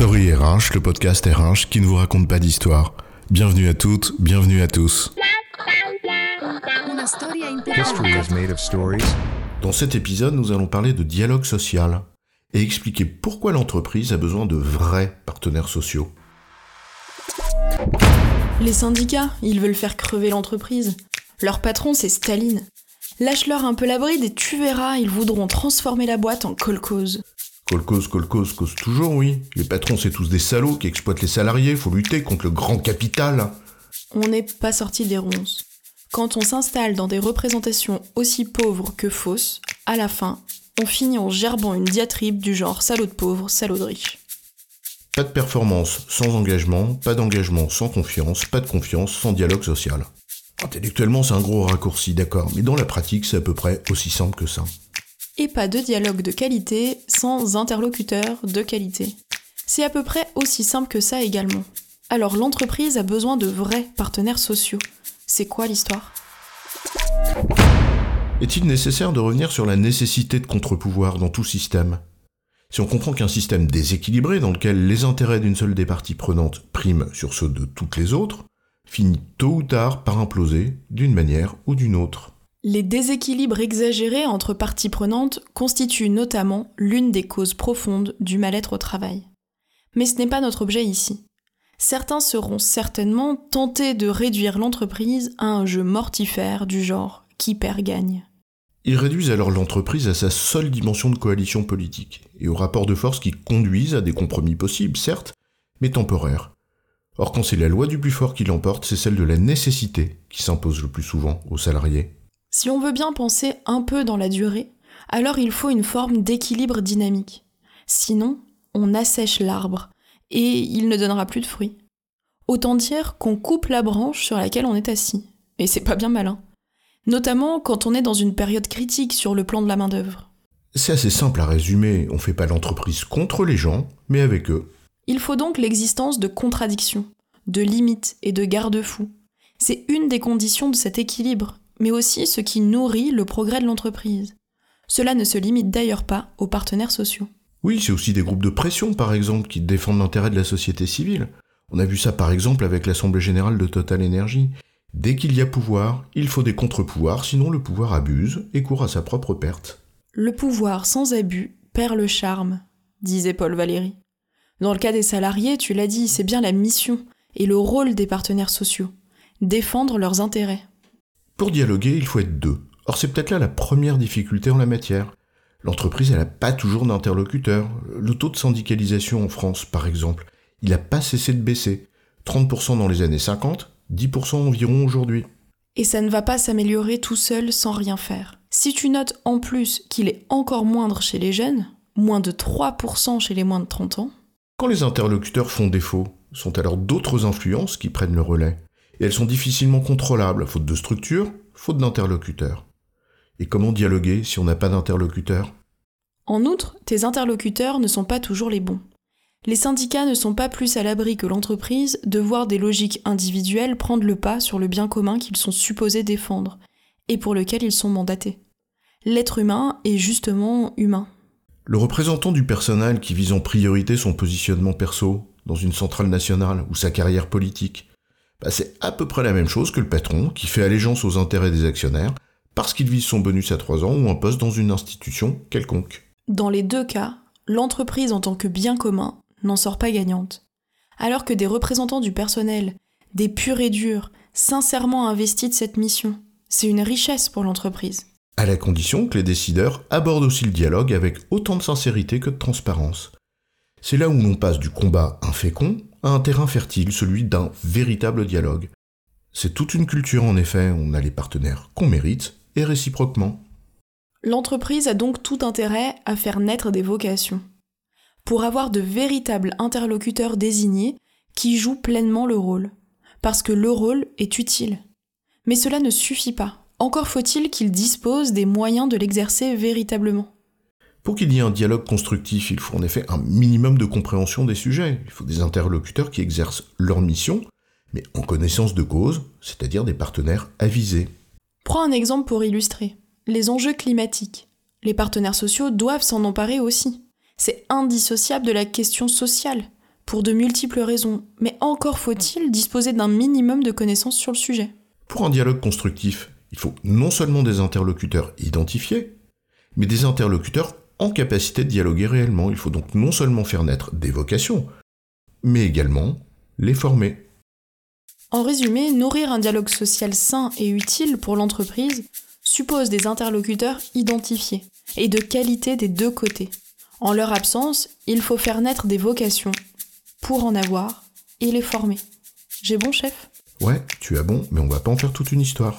Story RH, le podcast RH qui ne vous raconte pas d'histoire. Bienvenue à toutes, bienvenue à tous. Dans cet épisode, nous allons parler de dialogue social et expliquer pourquoi l'entreprise a besoin de vrais partenaires sociaux. Les syndicats, ils veulent faire crever l'entreprise. Leur patron, c'est Staline. Lâche-leur un peu la bride et tu verras, ils voudront transformer la boîte en colcose. Colcose, colcose, cause toujours, oui. Les patrons, c'est tous des salauds qui exploitent les salariés, faut lutter contre le grand capital. On n'est pas sorti des ronces. Quand on s'installe dans des représentations aussi pauvres que fausses, à la fin, on finit en gerbant une diatribe du genre salaud de pauvre, salaud de riche. Pas de performance sans engagement, pas d'engagement sans confiance, pas de confiance sans dialogue social. Intellectuellement, c'est un gros raccourci, d'accord, mais dans la pratique, c'est à peu près aussi simple que ça. Et pas de dialogue de qualité sans interlocuteur de qualité. C'est à peu près aussi simple que ça également. Alors l'entreprise a besoin de vrais partenaires sociaux. C'est quoi l'histoire? Est-il nécessaire de revenir sur la nécessité de contre-pouvoir dans tout système? Si on comprend qu'un système déséquilibré dans lequel les intérêts d'une seule des parties prenantes priment sur ceux de toutes les autres, finit tôt ou tard par imploser d'une manière ou d'une autre. Les déséquilibres exagérés entre parties prenantes constituent notamment l'une des causes profondes du mal-être au travail. Mais ce n'est pas notre objet ici. Certains seront certainement tentés de réduire l'entreprise à un jeu mortifère du genre qui perd gagne. Ils réduisent alors l'entreprise à sa seule dimension de coalition politique, et aux rapports de force qui conduisent à des compromis possibles, certes, mais temporaires, Or, quand c'est la loi du plus fort qui l'emporte, c'est celle de la nécessité qui s'impose le plus souvent aux salariés. Si on veut bien penser un peu dans la durée, alors il faut une forme d'équilibre dynamique. Sinon, on assèche l'arbre et il ne donnera plus de fruits. Autant dire qu'on coupe la branche sur laquelle on est assis. Et c'est pas bien malin. Notamment quand on est dans une période critique sur le plan de la main-d'œuvre. C'est assez simple à résumer, on fait pas l'entreprise contre les gens, mais avec eux. Il faut donc l'existence de contradictions, de limites et de garde-fous. C'est une des conditions de cet équilibre, mais aussi ce qui nourrit le progrès de l'entreprise. Cela ne se limite d'ailleurs pas aux partenaires sociaux. Oui, c'est aussi des groupes de pression, par exemple, qui défendent l'intérêt de la société civile. On a vu ça, par exemple, avec l'Assemblée générale de Total Energy. Dès qu'il y a pouvoir, il faut des contre-pouvoirs, sinon le pouvoir abuse et court à sa propre perte. Le pouvoir sans abus perd le charme, disait Paul Valéry. Dans le cas des salariés, tu l'as dit, c'est bien la mission et le rôle des partenaires sociaux. Défendre leurs intérêts. Pour dialoguer, il faut être deux. Or, c'est peut-être là la première difficulté en la matière. L'entreprise, elle n'a pas toujours d'interlocuteur. Le taux de syndicalisation en France, par exemple, il n'a pas cessé de baisser. 30% dans les années 50, 10% environ aujourd'hui. Et ça ne va pas s'améliorer tout seul sans rien faire. Si tu notes en plus qu'il est encore moindre chez les jeunes, moins de 3% chez les moins de 30 ans, quand les interlocuteurs font défaut, sont alors d'autres influences qui prennent le relais, et elles sont difficilement contrôlables, faute de structure, faute d'interlocuteurs. Et comment dialoguer si on n'a pas d'interlocuteur? En outre, tes interlocuteurs ne sont pas toujours les bons. Les syndicats ne sont pas plus à l'abri que l'entreprise de voir des logiques individuelles prendre le pas sur le bien commun qu'ils sont supposés défendre, et pour lequel ils sont mandatés. L'être humain est justement humain. Le représentant du personnel qui vise en priorité son positionnement perso dans une centrale nationale ou sa carrière politique, bah, c'est à peu près la même chose que le patron qui fait allégeance aux intérêts des actionnaires parce qu'il vise son bonus à 3 ans ou un poste dans une institution quelconque. Dans les deux cas, l'entreprise en tant que bien commun n'en sort pas gagnante. Alors que des représentants du personnel, des purs et durs, sincèrement investis de cette mission, c'est une richesse pour l'entreprise à la condition que les décideurs abordent aussi le dialogue avec autant de sincérité que de transparence. C'est là où l'on passe du combat infécond à un terrain fertile, celui d'un véritable dialogue. C'est toute une culture en effet, on a les partenaires qu'on mérite et réciproquement. L'entreprise a donc tout intérêt à faire naître des vocations, pour avoir de véritables interlocuteurs désignés qui jouent pleinement le rôle, parce que le rôle est utile. Mais cela ne suffit pas. Encore faut-il qu'il dispose des moyens de l'exercer véritablement. Pour qu'il y ait un dialogue constructif, il faut en effet un minimum de compréhension des sujets. Il faut des interlocuteurs qui exercent leur mission, mais en connaissance de cause, c'est-à-dire des partenaires avisés. Prends un exemple pour illustrer. Les enjeux climatiques. Les partenaires sociaux doivent s'en emparer aussi. C'est indissociable de la question sociale. pour de multiples raisons, mais encore faut-il disposer d'un minimum de connaissances sur le sujet. Pour un dialogue constructif, il faut non seulement des interlocuteurs identifiés, mais des interlocuteurs en capacité de dialoguer réellement. Il faut donc non seulement faire naître des vocations, mais également les former. En résumé, nourrir un dialogue social sain et utile pour l'entreprise suppose des interlocuteurs identifiés et de qualité des deux côtés. En leur absence, il faut faire naître des vocations pour en avoir et les former. J'ai bon, chef? Ouais, tu as bon, mais on va pas en faire toute une histoire.